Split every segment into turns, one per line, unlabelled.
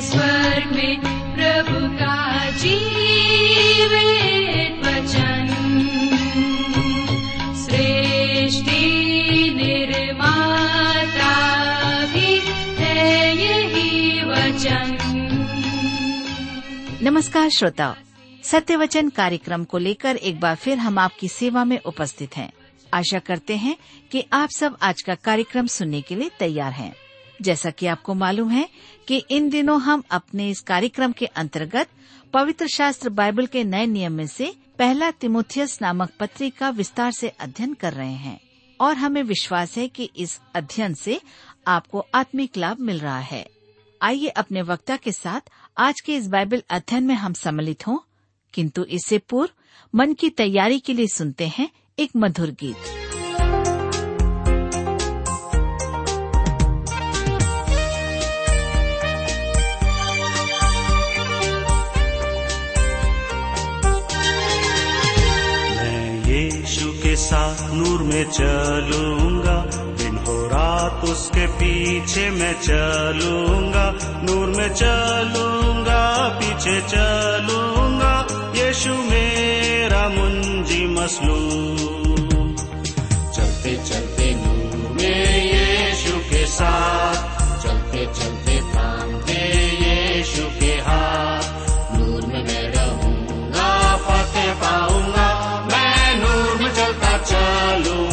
स्वर्ग में प्रभु का वचन। सृष्टि निर्माता भी है यही वचन।
नमस्कार श्रोताओ सत्य वचन कार्यक्रम को लेकर एक बार फिर हम आपकी सेवा में उपस्थित हैं। आशा करते हैं कि आप सब आज का कार्यक्रम सुनने के लिए तैयार हैं। जैसा कि आपको मालूम है कि इन दिनों हम अपने इस कार्यक्रम के अंतर्गत पवित्र शास्त्र बाइबल के नए नियम में से पहला तिमुथियस नामक पत्री का विस्तार से अध्ययन कर रहे हैं और हमें विश्वास है कि इस अध्ययन से आपको आत्मिक लाभ मिल रहा है। आइए अपने वक्ता के साथ आज के इस बाइबल अध्ययन में हम सम्मिलित हों, किंतु इससे पूर्व मन की तैयारी के लिए सुनते हैं एक मधुर गीत।
चलूँगा। दिन हो रात उसके पीछे मैं चलूँगा। नूर में चलूँगा, पीछे चलूँगा। यीशु मेरा मुंजी मसलू चलते चलते नूर में यीशु के साथ। चलते चलते थामते यीशु के हाथ। नूर में मैं रहूँगा, फतेह पाऊँगा। मैं नूर में चलता चलूँगा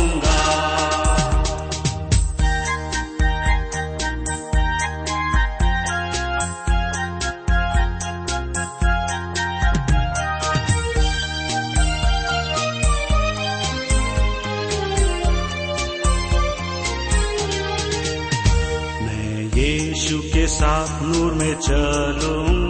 में चलूँगा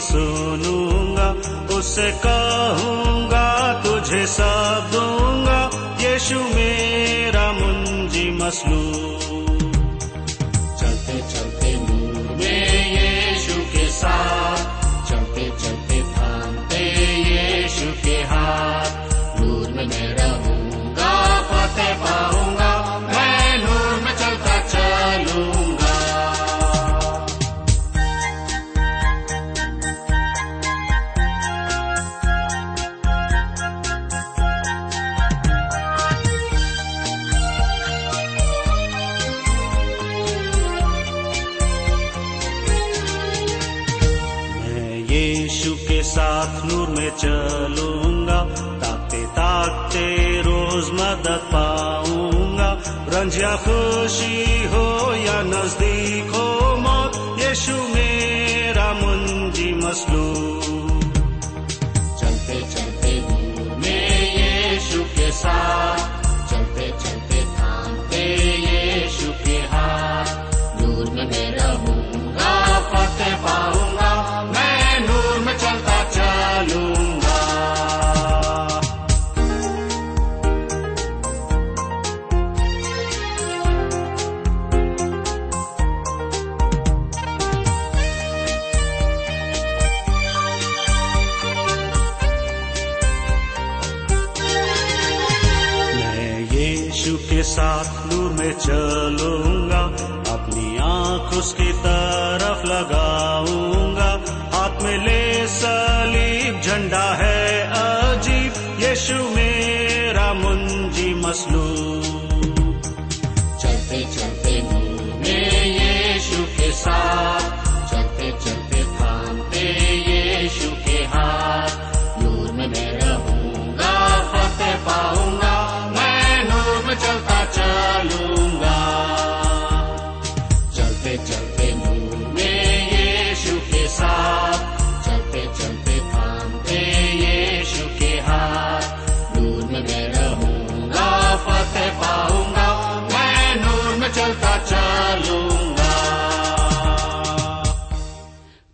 सुनूँगा उससे कहूँगा तुझे सब दूँगा। यीशु मेरा मुंजी मसलू या खुशी हो या नज़दीक हो मौत, यीशु मेरा मुंजी मसलू चलते चलते हूँ मैं यीशु के साथ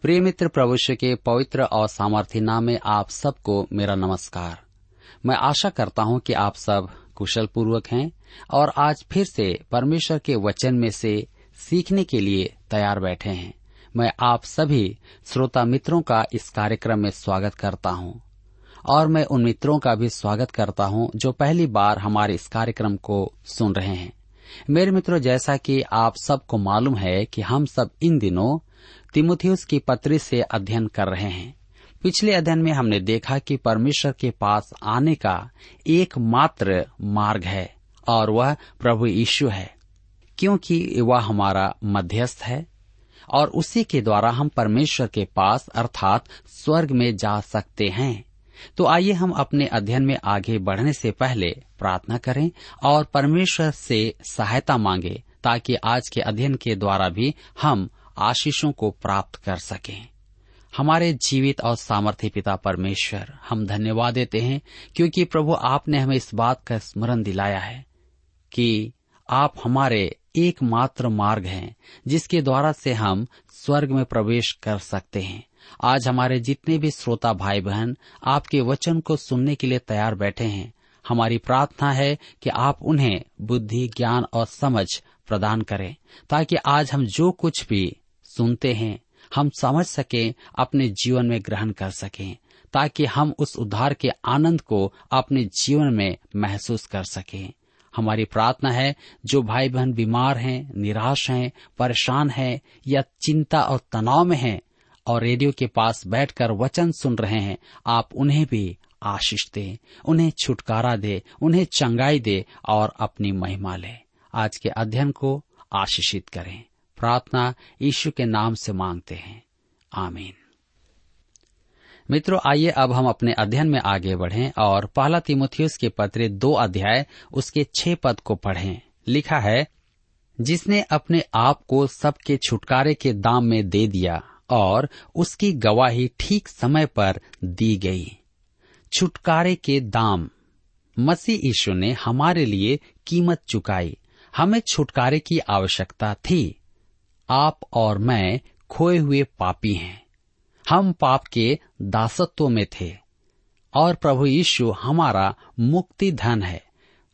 प्रिय मित्र प्रभुष्य के पवित्र और सामर्थ्य नाम में आप सबको मेरा नमस्कार। मैं आशा करता हूँ कि आप सब कुशल पूर्वक हैं और आज फिर से परमेश्वर के वचन में से सीखने के लिए तैयार बैठे हैं। मैं आप सभी श्रोता मित्रों का इस कार्यक्रम में स्वागत करता हूँ और मैं उन मित्रों का भी स्वागत करता हूँ जो पहली बार हमारे इस कार्यक्रम को सुन रहे हैं। मेरे मित्रों, जैसा कि आप सबको मालूम है कि हम सब इन दिनों तिमुथियुस की पत्री से अध्ययन कर रहे हैं। पिछले अध्ययन में हमने देखा कि परमेश्वर के पास आने का एकमात्र मार्ग है और वह प्रभु यीशु है, क्योंकि वह हमारा मध्यस्थ है और उसी के द्वारा हम परमेश्वर के पास अर्थात स्वर्ग में जा सकते हैं। तो आइए हम अपने अध्ययन में आगे बढ़ने से पहले प्रार्थना करें और परमेश्वर से सहायता मांगे, ताकि आज के अध्ययन के द्वारा भी हम आशीषों को प्राप्त कर सकें। हमारे जीवित और सामर्थ्य पिता परमेश्वर, हम धन्यवाद देते हैं क्योंकि प्रभु आपने हमें इस बात का स्मरण दिलाया है कि आप हमारे एकमात्र मार्ग हैं, जिसके द्वारा से हम स्वर्ग में प्रवेश कर सकते हैं। आज हमारे जितने भी श्रोता भाई बहन आपके वचन को सुनने के लिए तैयार बैठे हैं, हमारी प्रार्थना है कि आप उन्हें बुद्धि, ज्ञान और समझ प्रदान करें, ताकि आज हम जो कुछ भी सुनते हैं, हम समझ सकें, अपने जीवन में ग्रहण कर सकें, ताकि हम उस उद्धार के आनंद को अपने जीवन में महसूस कर सकें। हमारी प्रार्थना है, जो भाई बहन बीमार हैं, निराश हैं, परेशान हैं, या चिंता और तनाव में हैं, और रेडियो के पास बैठकर वचन सुन रहे हैं, आप उन्हें भी आशीष दे, उन्हें छुटकारा दे, उन्हें चंगाई दे और अपनी महिमा ले। आज के अध्ययन को आशीषित करें। प्रार्थना यीशु के नाम से मांगते हैं। आमीन। मित्रों, आइए अब हम अपने अध्ययन में आगे बढ़ें और पहला तिमोथियस के पत्र दो अध्याय, उसके छह पद को पढ़ें। लिखा है, जिसने अपने आप को सबके छुटकारे के दाम में दे दिया और उसकी गवाही ठीक समय पर दी गई। छुटकारे के दाम, मसीह यीशु ने हमारे लिए कीमत चुकाई। हमें छुटकारे की आवश्यकता थी। आप और मैं खोए हुए पापी हैं। हम पाप के दासत्व में थे। और प्रभु यीशु हमारा मुक्ति धन है।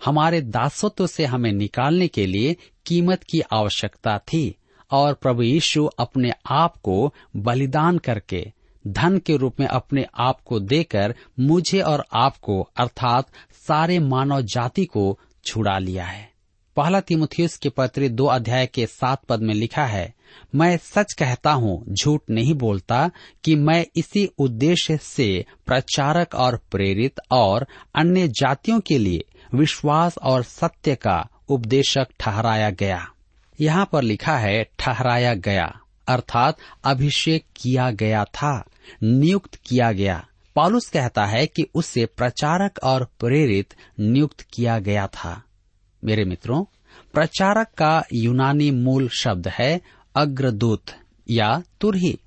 हमारे दासत्व से हमें निकालने के लिए कीमत की आवश्यकता थी। और प्रभु यीशु अपने आप को बलिदान करके, धन के रूप में अपने आप को देकर मुझे और आपको, अर्थात सारे मानव जाति को छुड़ा लिया है। पहला तिमुथियस के पत्र दो अध्याय के सात पद में लिखा है, मैं सच कहता हूँ, झूठ नहीं बोलता कि मैं इसी उद्देश्य से प्रचारक और प्रेरित और अन्य जातियों के लिए विश्वास और सत्य का उपदेशक ठहराया गया। यहाँ पर लिखा है, ठहराया गया, अर्थात अभिषेक किया गया था, नियुक्त किया गया। पॉलुस कहता है कि उससे प्रचारक और प्रेरित नियुक्त किया गया था। मेरे मित्रों, प्रचारक का यूनानी मूल शब्द है अग्रदूत या तुरही।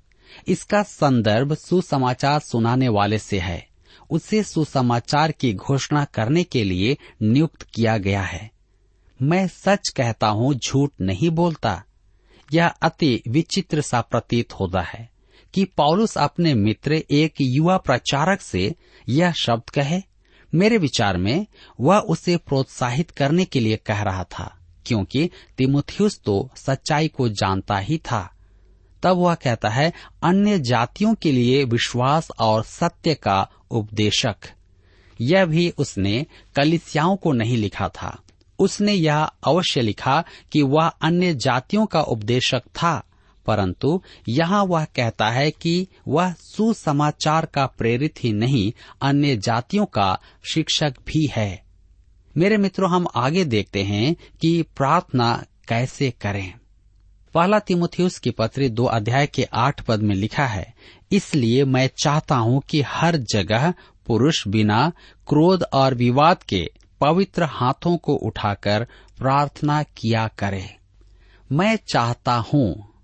इसका संदर्भ सुसमाचार सुनाने वाले से है। उसे सुसमाचार की घोषणा करने के लिए नियुक्त किया गया है। मैं सच कहता हूँ, झूठ नहीं बोलता। यह अति विचित्र सा प्रतीत होता है कि पौलुस अपने मित्र एक युवा प्रचारक से यह शब्द कहे। मेरे विचार में वह उसे प्रोत्साहित करने के लिए कह रहा था, क्योंकि तिमुथियुस तो सच्चाई को जानता ही था। तब वह कहता है, अन्य जातियों के लिए विश्वास और सत्य का उपदेशक। यह भी उसने कलिसियाओं को नहीं लिखा था। उसने यह अवश्य लिखा कि वह अन्य जातियों का उपदेशक था। परंतु यहाँ वह कहता है कि वह सुसमाचार का प्रेरित ही नहीं, अन्य जातियों का शिक्षक भी है। मेरे मित्रों, हम आगे देखते हैं कि प्रार्थना कैसे करें। पहला तिमुथियुस की पत्री दो अध्याय के आठ पद में लिखा है, इसलिए मैं चाहता हूँ कि हर जगह पुरुष बिना क्रोध और विवाद के पवित्र हाथों को उठाकर प्रार्थना किया करे। मैं चाहता हूँ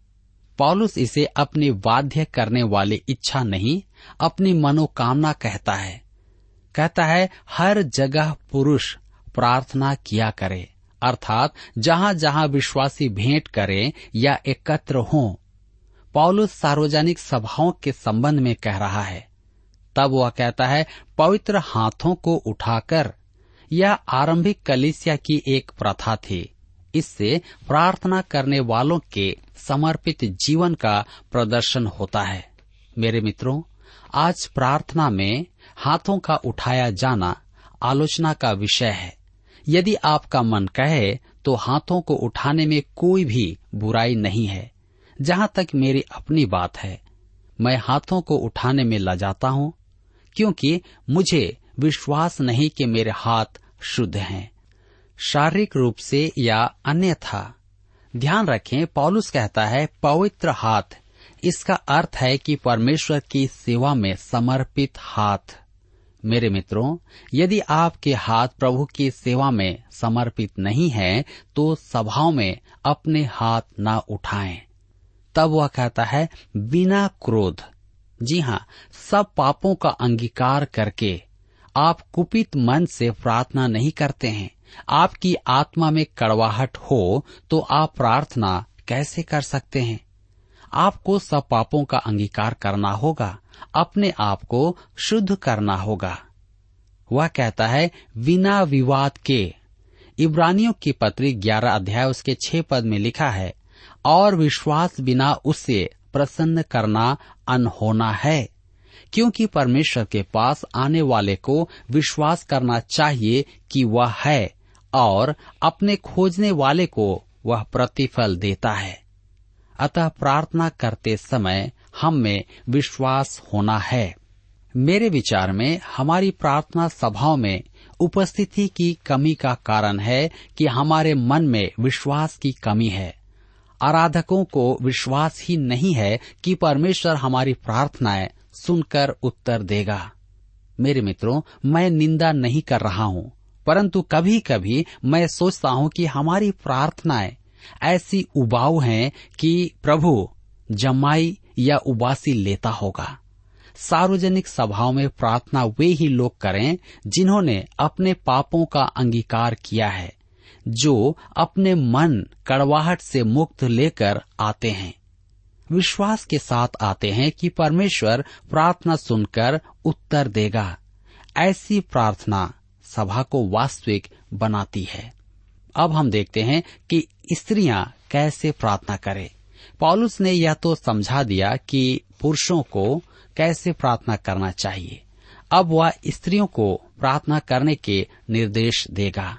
पॉलुस इसे अपने बाध्य करने वाली इच्छा नहीं, अपनी मनोकामना कहता है। कहता है, हर जगह पुरुष प्रार्थना किया करे, अर्थात जहाँ जहाँ विश्वासी भेंट करें या एकत्र हों। पौलुस सार्वजनिक सभाओं के संबंध में कह रहा है। तब वह कहता है, पवित्र हाथों को उठाकर, यह आरंभिक कलिसिया की एक प्रथा थी। इससे प्रार्थना करने वालों के समर्पित जीवन का प्रदर्शन होता है। मेरे मित्रों, आज प्रार्थना में हाथों का उठाया जाना आलोचना का विषय है। यदि आपका मन कहे तो हाथों को उठाने में कोई भी बुराई नहीं है। जहाँ तक मेरी अपनी बात है, मैं हाथों को उठाने में लजाता हूँ, क्योंकि मुझे विश्वास नहीं कि मेरे हाथ शुद्ध हैं। शारीरिक रूप से या अन्यथा। ध्यान रखें, पॉलुस कहता है, पवित्र हाथ। इसका अर्थ है कि परमेश्वर की सेवा में समर्पित हाथ। मेरे मित्रों, यदि आपके हाथ प्रभु की सेवा में समर्पित नहीं है तो सभाओं में अपने हाथ ना उठाएँ। तब वह कहता है, बिना क्रोध। जी हाँ सब पापों का अंगीकार करके आप कुपित मन से प्रार्थना नहीं करते हैं। आपकी आत्मा में कड़वाहट हो तो आप प्रार्थना कैसे कर सकते हैं? आपको सब पापों का अंगीकार करना होगा, अपने आप को शुद्ध करना होगा। वह कहता है, बिना विवाद के। इब्रानियों की पत्री ग्यारह अध्याय उसके छह पद में लिखा है, और विश्वास बिना उसे प्रसन्न करना अनहोना है, क्योंकि परमेश्वर के पास आने वाले को विश्वास करना चाहिए कि वह है। और अपने खोजने वाले को वह प्रतिफल देता है। अतः प्रार्थना करते समय हम में विश्वास होना है। मेरे विचार में हमारी प्रार्थना सभाओं में उपस्थिति की कमी का कारण है कि हमारे मन में विश्वास की कमी है। आराधकों को विश्वास ही नहीं है कि परमेश्वर हमारी प्रार्थनाएँ सुनकर उत्तर देगा। मेरे मित्रों, मैं निंदा नहीं कर रहा हूँ। परंतु कभी कभी मैं सोचता हूँ कि हमारी प्रार्थनाएँ ऐसी उबाऊ हैं कि प्रभु, जमाई या उबासी लेता होगा। सार्वजनिक सभाओं में प्रार्थना वे ही लोग करें जिन्होंने अपने पापों का अंगीकार किया है, जो अपने मन कड़वाहट से मुक्त लेकर आते हैं। विश्वास के साथ आते हैं कि परमेश्वर प्रार्थना सुनकर उत्तर देगा। ऐसी प्रार्थना सभा को वास्तविक बनाती है। अब हम देखते हैं कि स्त्रियाँ कैसे प्रार्थना करें। पॉलुस ने यह तो समझा दिया कि पुरुषों को कैसे प्रार्थना करना चाहिए। अब वह स्त्रियों को प्रार्थना करने के निर्देश देगा।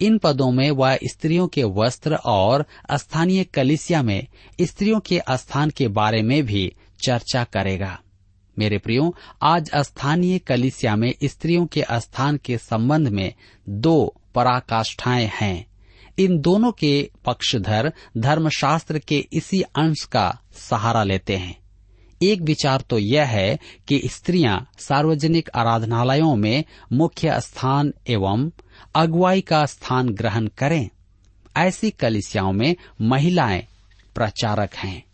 इन पदों में वह स्त्रियों के वस्त्र और स्थानीय कलिसिया में स्त्रियों के स्थान के बारे में भी चर्चा करेगा। मेरे प्रियो, आज स्थानीय कलिसिया में स्त्रियों के स्थान के संबंध में दो पराकाष्ठाएँ हैं। इन दोनों के पक्षधर धर्मशास्त्र के इसी अंश का सहारा लेते हैं। एक विचार तो यह है कि स्त्रियाँ सार्वजनिक आराधनालयों में मुख्य स्थान एवं अगुवाई का स्थान ग्रहण करें। ऐसी कलिसियाओं में महिलाएँ प्रचारक हैं।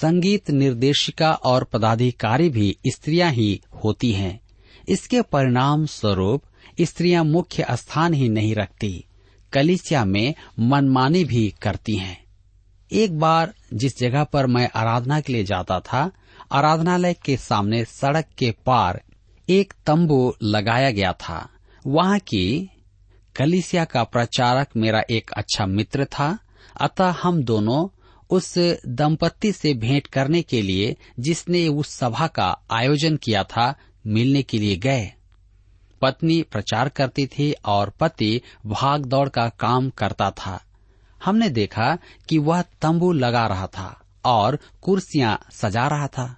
संगीत निर्देशिका और पदाधिकारी भी स्त्रियाँ ही होती हैं। इसके परिणाम स्वरूप स्त्रियाँ मुख्य स्थान ही नहीं रखती, कलिसिया में मनमानी भी करती हैं। एक बार जिस जगह पर मैं आराधना के लिए जाता था, आराधनालय के सामने सड़क के पार एक तंबू लगाया गया था। वहाँ की कलिसिया का प्रचारक मेरा एक अच्छा मित्र था, अतः हम दोनों उस दंपत्ति से भेंट करने के लिए जिसने उस सभा का आयोजन किया था, मिलने के लिए गए। पत्नी प्रचार करती थी और पति भाग दौड़ का काम करता था। हमने देखा कि वह तंबू लगा रहा था और कुर्सियाँ सजा रहा था,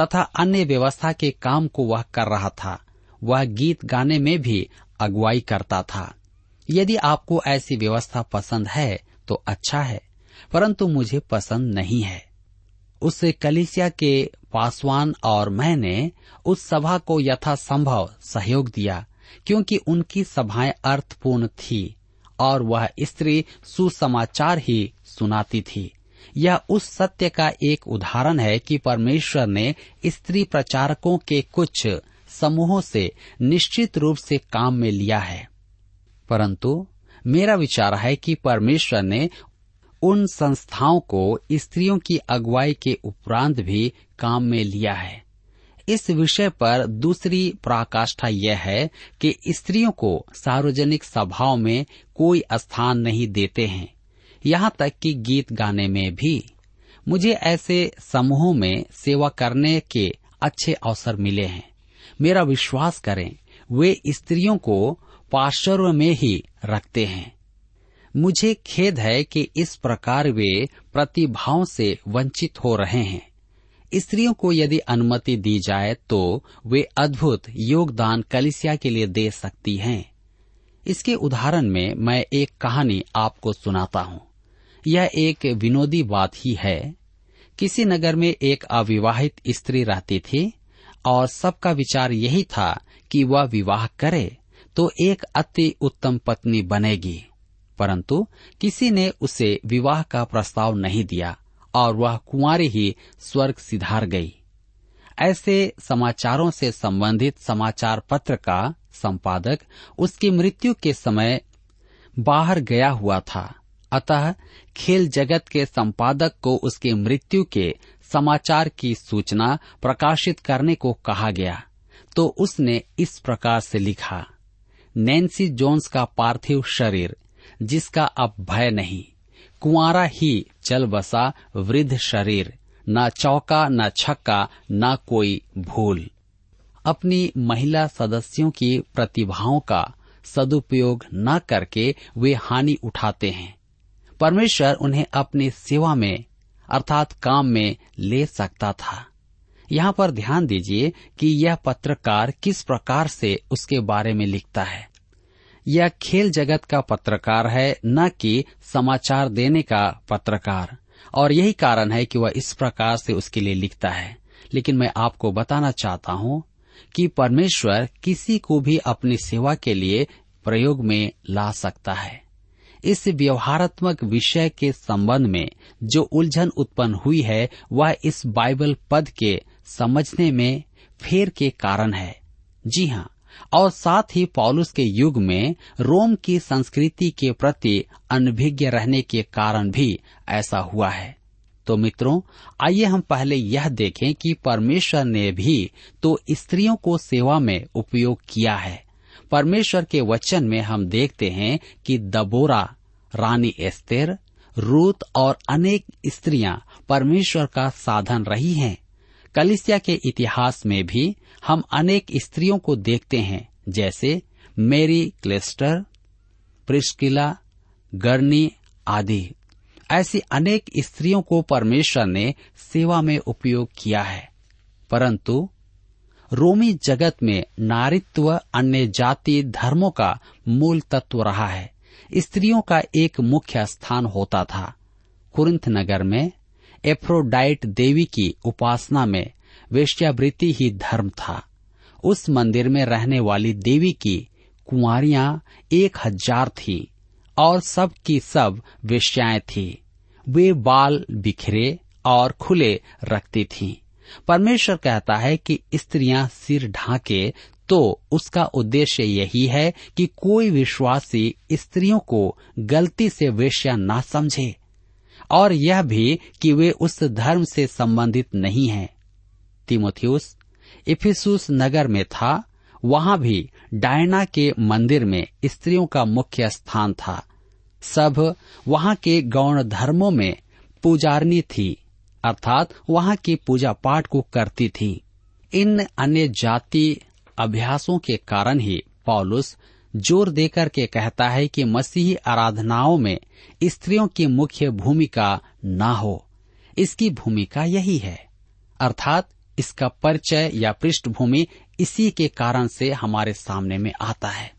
तथा अन्य व्यवस्था के काम को वह कर रहा था। वह गीत गाने में भी अगुवाई करता था। यदि आपको ऐसी व्यवस्था पसंद है तो अच्छा है। परंतु मुझे पसंद नहीं है। उस कलिसिया के पासवान और मैंने उस सभा को यथासंभव सहयोग दिया, क्योंकि उनकी सभाएँ अर्थपूर्ण थी और वह स्त्री सुसमाचार ही सुनाती थी। यह उस सत्य का एक उदाहरण है कि परमेश्वर ने स्त्री प्रचारकों के कुछ समूहों से निश्चित रूप से काम में लिया है। परंतु मेरा विचार है कि परमेश्वर ने उन संस्थाओं को स्त्रियों की अगुवाई के उपरांत भी काम में लिया है। इस विषय पर दूसरी पराकाष्ठा यह है कि स्त्रियों को सार्वजनिक सभाओं में कोई स्थान नहीं देते हैं। यहाँ तक कि गीत गाने में भी। मुझे ऐसे समूहों में सेवा करने के अच्छे अवसर मिले हैं। मेरा विश्वास करें, वे स्त्रियों को पार्श्व में ही रखते हैं। मुझे खेद है कि इस प्रकार वे प्रतिभाओं से वंचित हो रहे हैं। स्त्रियों को यदि अनुमति दी जाए तो वे अद्भुत योगदान कलिसिया के लिए दे सकती हैं। इसके उदाहरण में मैं एक कहानी आपको सुनाता हूँ। यह एक विनोदी बात ही है। किसी नगर में एक अविवाहित स्त्री रहती थी और सबका विचार यही था कि वह विवाह करे तो एक अति उत्तम पत्नी बनेगी। परंतु किसी ने उसे विवाह का प्रस्ताव नहीं दिया और वह कुंवारी ही स्वर्ग सिधार गई। ऐसे समाचारों से संबंधित समाचार पत्र का संपादक उसकी मृत्यु के समय बाहर गया हुआ था। अतः खेल जगत के संपादक को उसकी मृत्यु के समाचार की सूचना प्रकाशित करने को कहा गया तो उसने इस प्रकार से लिखा, नैन्सी जोन्स का पार्थिव शरीर जिसका अब भय नहीं। कुआरा ही चल बसा वृद्ध शरीर, न चौका, न छक्का, न कोई भूल। अपनी महिला सदस्यों की प्रतिभाओं का सदुपयोग न करके वे हानि उठाते हैं। परमेश्वर उन्हें अपनी सेवा में, अर्थात काम में ले सकता था। यहाँ पर ध्यान दीजिए कि यह पत्रकार किस प्रकार से उसके बारे में लिखता है। यह खेल जगत का पत्रकार है, न कि समाचार देने का पत्रकार। और यही कारण है कि वह इस प्रकार से उसके लिए लिखता है। लेकिन मैं आपको बताना चाहता हूँ कि परमेश्वर किसी को भी अपनी सेवा के लिए प्रयोग में ला सकता है। इस व्यवहारात्मक विषय के संबंध में जो उलझन उत्पन्न हुई है, वह इस बाइबल पद के समझने में फेर के कारण है। जी हाँ और साथ ही पॉलुस के युग में रोम की संस्कृति के प्रति अनभिज्ञ रहने के कारण भी ऐसा हुआ है। तो मित्रों, आइए हम पहले यह देखें कि परमेश्वर ने भी तो स्त्रियों को सेवा में उपयोग किया है। परमेश्वर के वचन में हम देखते हैं कि दबोरा, रानी एस्तेर, रूत और अनेक स्त्रियाँ परमेश्वर का साधन रही हैं। कलिसिया के इतिहास में भी हम अनेक स्त्रियों को देखते हैं, जैसे मेरी, क्लेस्टर, प्रिस्किला, गर्नी आदि। ऐसी अनेक स्त्रियों को परमेश्वर ने सेवा में उपयोग किया है। परंतु रोमी जगत में नारित्व अन्य जाति धर्मों का मूल तत्व रहा है। स्त्रियों का एक मुख्य स्थान होता था। कुरिंथ नगर में एफ्रोडाइट देवी की उपासना में वेश्यावृत्ति ही धर्म था। उस मंदिर में रहने वाली देवी की कुंवरियाँ एक हज़ार थी और सब की सब वेश्याएँ थी। वे बाल बिखरे और खुले रखती थीं। परमेश्वर कहता है कि स्त्रियाँ सिर ढांके तो उसका उद्देश्य यही है कि कोई विश्वासी स्त्रियों को गलती से वेश्या ना समझे। और यह भी कि वे उस धर्म से संबंधित नहीं हैं। तिमोथियस इफिसुस नगर में था, वहाँ भी डायना के मंदिर में स्त्रियों का मुख्य स्थान था। सब वहाँ के गौण धर्मों में पूजारनी थी, अर्थात वहाँ की पूजा पाठ को करती थी। इन अन्य जाति अभ्यासों के कारण ही पॉलुस ज़ोर देकर के कहता है कि मसीही आराधनाओं में स्त्रियों की मुख्य भूमिका न हो। इसकी भूमिका यही है। अर्थात इसका परिचय या पृष्ठभूमि इसी के कारण से हमारे सामने में आता है।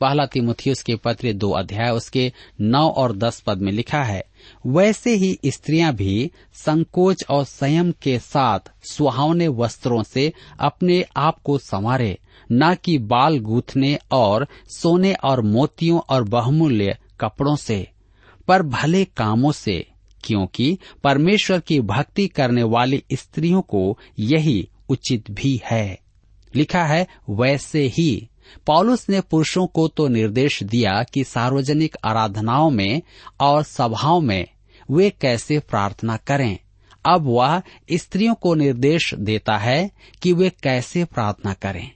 पहला तिमुथियुस के पत्र दो अध्याय उसके नौ और दस पद में लिखा है, वैसे ही स्त्रियाँ भी संकोच और संयम के साथ सुहावने वस्त्रों से अपने आप को संवारे न कि बाल गूथने और सोने और मोतियों और बहुमूल्य कपड़ों से, पर भले कामों से, क्योंकि परमेश्वर की भक्ति करने वाली स्त्रियों को यही उचित भी है। लिखा है, वैसे ही। पॉलुस ने पुरुषों को तो निर्देश दिया कि सार्वजनिक आराधनाओं में और सभाओं में वे कैसे प्रार्थना करें। अब वह स्त्रियों को निर्देश देता है कि वे कैसे प्रार्थना करें।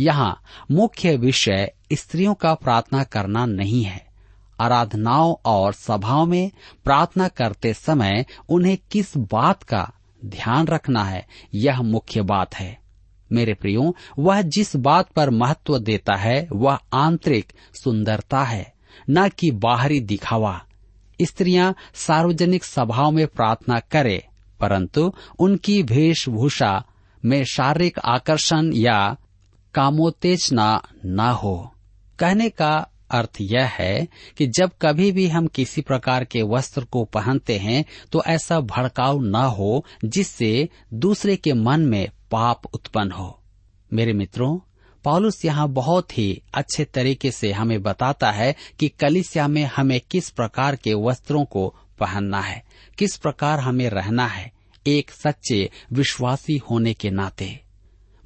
यहाँ मुख्य विषय स्त्रियों का प्रार्थना करना नहीं है। आराधनाओं और सभाओं में प्रार्थना करते समय उन्हें किस बात का ध्यान रखना है, यह मुख्य बात है। मेरे प्रियो, वह जिस बात पर महत्व देता है, वह आंतरिक सुंदरता है, न कि बाहरी दिखावा। स्त्रियाँ सार्वजनिक सभाओं में प्रार्थना करे, परंतु उनकी वेशभूषा में शारीरिक आकर्षण या कामोत्तेजना न हो। कहने का अर्थ यह है कि जब कभी भी हम किसी प्रकार के वस्त्र को पहनते हैं तो ऐसा भड़काव न हो, जिससे दूसरे के मन में पाप उत्पन्न हो। मेरे मित्रों पॉलुस यहाँ बहुत ही अच्छे तरीके से हमें बताता है कि कलिसिया में हमें किस प्रकार के वस्त्रों को पहनना है, किस प्रकार हमें रहना है, एक सच्चे विश्वासी होने के नाते।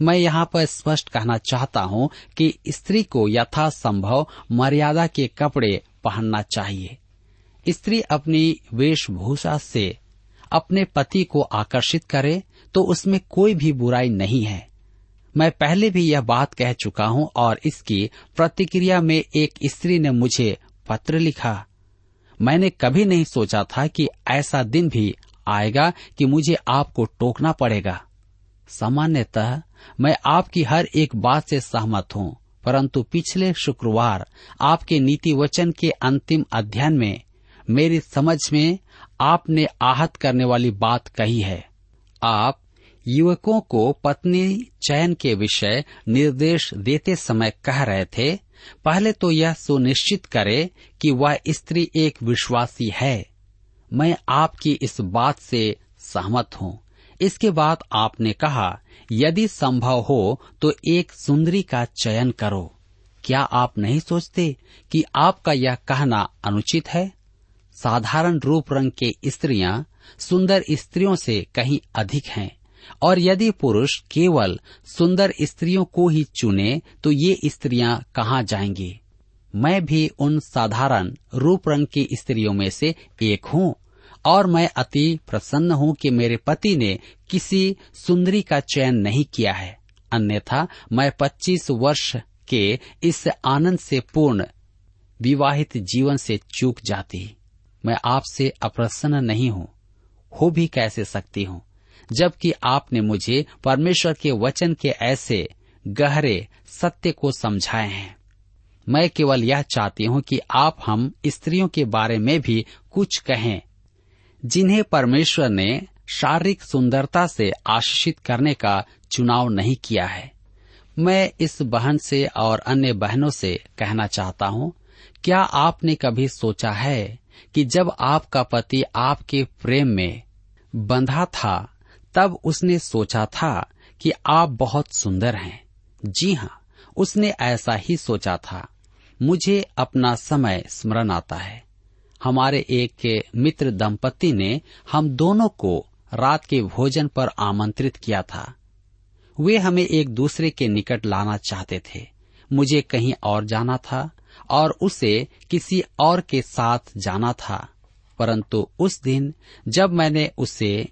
मैं यहाँ पर स्पष्ट कहना चाहता हूँ कि स्त्री को यथासंभव मर्यादा के कपड़े पहनना चाहिए। स्त्री अपनी वेशभूषा से अपने पति को आकर्षित करे तो उसमें कोई भी बुराई नहीं है। मैं पहले भी यह बात कह चुका हूँ और इसकी प्रतिक्रिया में एक स्त्री ने मुझे पत्र लिखा। मैंने कभी नहीं सोचा था कि ऐसा दिन भी आएगा कि मुझे आपको टोकना पड़ेगा। सामान्यतः मैं आपकी हर एक बात से सहमत हूँ, परंतु पिछले शुक्रवार आपके नीति वचन के अंतिम अध्ययन में मेरी समझ में आपने आहत करने वाली बात कही है। आप युवकों को पत्नी चयन के विषय निर्देश देते समय कह रहे थे, पहले तो यह सुनिश्चित करे कि वह स्त्री एक विश्वासी है। मैं आपकी इस बात से सहमत हूँ। इसके बाद आपने कहा, यदि संभव हो तो एक सुंदरी का चयन करो। क्या आप नहीं सोचते कि आपका यह कहना अनुचित है? साधारण रूप रंग के स्त्रियाँ सुंदर स्त्रियों से कहीं अधिक हैं, और यदि पुरुष केवल सुंदर स्त्रियों को ही चुने तो ये स्त्रियाँ कहाँ जाएँगी? मैं भी उन साधारण रूप रंग की स्त्रियों में से एक हूँ और मैं अति प्रसन्न हूँ कि मेरे पति ने किसी सुंदरी का चयन नहीं किया है। अन्यथा मैं 25 वर्ष के इस आनंद से पूर्ण, विवाहित जीवन से चूक जाती। मैं आपसे अप्रसन्न नहीं हूँ, हो भी कैसे सकती हूँ? जबकि आपने मुझे परमेश्वर के वचन के ऐसे गहरे सत्य को समझाए हैं। मैं केवल यह चाहती हूँ कि आप हम स्त्रियों के बारे में भी कुछ कहें। जिन्हें परमेश्वर ने शारीरिक सुंदरता से आशीषित करने का चुनाव नहीं किया है। मैं इस बहन से और अन्य बहनों से कहना चाहता हूँ, क्या आपने कभी सोचा है कि जब आपका पति आपके प्रेम में बंधा था, तब उसने सोचा था कि आप बहुत सुंदर हैं? जी हाँ उसने ऐसा ही सोचा था। मुझे अपना समय स्मरण आता है। हमारे एक मित्र दंपति ने हम दोनों को रात के भोजन पर आमंत्रित किया था। वे हमें एक दूसरे के निकट लाना चाहते थे। मुझे कहीं और जाना था और उसे किसी और के साथ जाना था। परंतु उस दिन जब मैंने उसे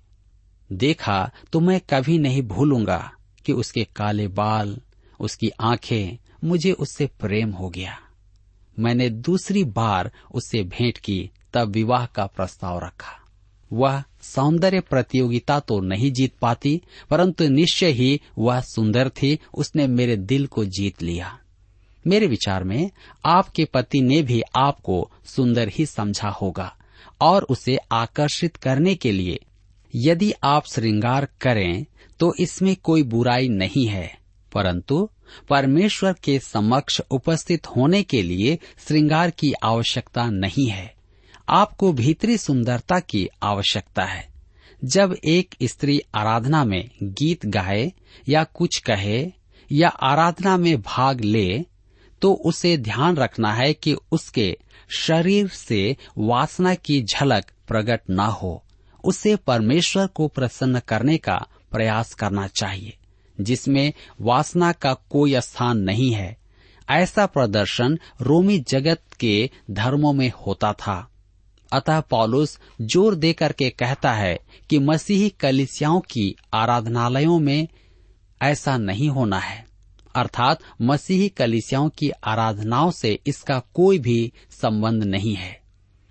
देखा तो मैं कभी नहीं भूलूँगा कि उसके काले बाल, उसकी आँखें मुझे उससे प्रेम हो गया। मैंने दूसरी बार उससे भेंट की, तब विवाह का प्रस्ताव रखा। वह सौंदर्य प्रतियोगिता तो नहीं जीत पाती, परंतु निश्चय ही वह सुंदर थी, उसने मेरे दिल को जीत लिया। मेरे विचार में, आपके पति ने भी आपको सुंदर ही समझा होगा, और उसे आकर्षित करने के लिए यदि आप श्रृंगार करें तो इसमें कोई बुराई नहीं है। परंतु परमेश्वर के समक्ष उपस्थित होने के लिए श्रृंगार की आवश्यकता नहीं है। आपको भीतरी सुंदरता की आवश्यकता है। जब एक स्त्री आराधना में गीत गाए या कुछ कहे या आराधना में भाग ले तो उसे ध्यान रखना है कि उसके शरीर से वासना की झलक प्रकट न हो। उसे परमेश्वर को प्रसन्न करने का प्रयास करना चाहिए। जिसमें वासना का कोई स्थान नहीं है। ऐसा प्रदर्शन रोमी जगत के धर्मों में होता था। अतः पॉलुस ज़ोर दे करके कहता है कि मसीही कलिसियाओं की आराधनालयों में ऐसा नहीं होना है। अर्थात मसीही कलिसियाओं की आराधनाओं से इसका कोई भी संबंध नहीं है।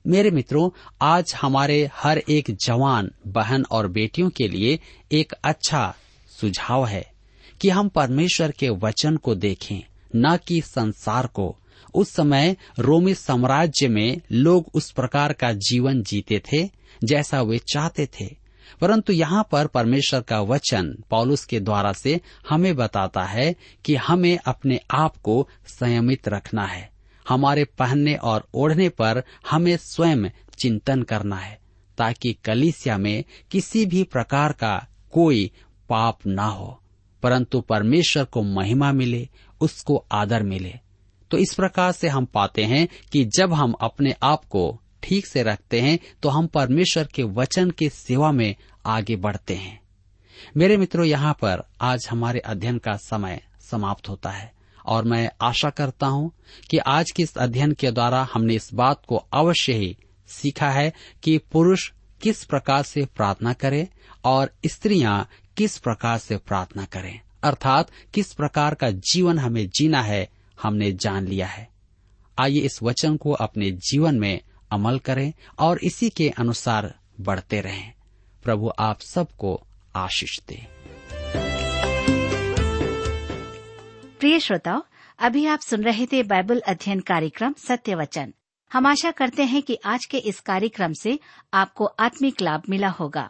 मेरे मित्रों, आज हमारे हर एक जवान, बहन और बेटियों के लिए एक अच्छा सुझाव है। कि हम परमेश्वर के वचन को देखें, न कि संसार को। उस समय रोमी साम्राज्य में लोग उस प्रकार का जीवन जीते थे, जैसा वे चाहते थे। परंतु यहाँ पर परमेश्वर का वचन पौलुस के द्वारा से हमें बताता है कि हमें अपने आप को संयमित रखना है। हमारे पहनने और ओढ़ने पर हमें स्वयं चिंतन करना है, ताकि कलिसिया में किसी भी प्रकार का कोई पाप ना हो। परंतु परमेश्वर को महिमा मिले, उसको आदर मिले। तो इस प्रकार से हम पाते हैं कि जब हम अपने आप को ठीक से रखते हैं तो हम परमेश्वर के वचन के सेवा में आगे बढ़ते हैं। मेरे मित्रों, यहाँ पर आज हमारे अध्ययन का समय समाप्त होता है, और मैं आशा करता हूँ कि आज के इस अध्ययन के द्वारा हमने इस बात को अवश्य ही सीखा है कि पुरुष किस प्रकार से प्रार्थना करे, और स्त्रियाँ किस प्रकार से प्रार्थना करें? अर्थात किस प्रकार का जीवन हमें जीना है, हमने जान लिया है। आइए इस वचन को अपने जीवन में अमल करें और इसी के अनुसार बढ़ते रहें। प्रभु आप सबको आशीष दे।
प्रिय श्रोताओ, अभी आप सुन रहे थे बाइबल अध्ययन कार्यक्रम सत्य वचन। हम आशा करते हैं कि आज के इस कार्यक्रम से आपको आत्मिक लाभ मिला होगा।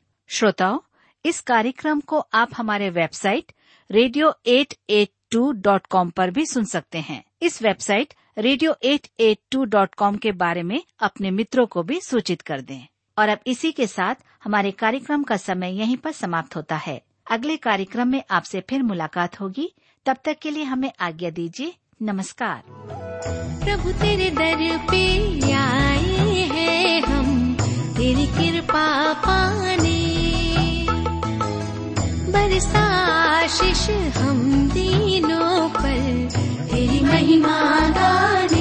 श्रोताओं, इस कार्यक्रम को आप हमारे website radio eight eight two dot com पर भी सुन सकते हैं। इस website radio eight eight two dot com के बारे में अपने मित्रों को भी सूचित कर दें। और अब इसी के साथ हमारे कार्यक्रम का समय यहीं पर समाप्त होता है। अगले कार्यक्रम में आपसे फिर मुलाकात होगी। तब तक के लिए हमें आज्ञा दीजिए। नमस्कार।
प्रभु तेरे दर पे आए हैं हम। तेरी कृपा पाने बरसा आशीष हम दीनों पर तेरी महिमा गाने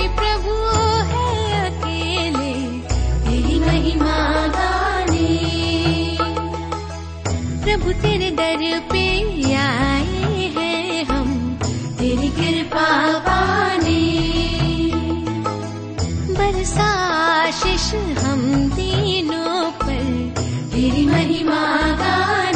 प्रभु है अकेले यही महिमा गाने। प्रभु, तेरे दर पे आए हैं हम, तेरी कृपा पाने। बरसा हम तीनों पर, तेरी महिमा गाने।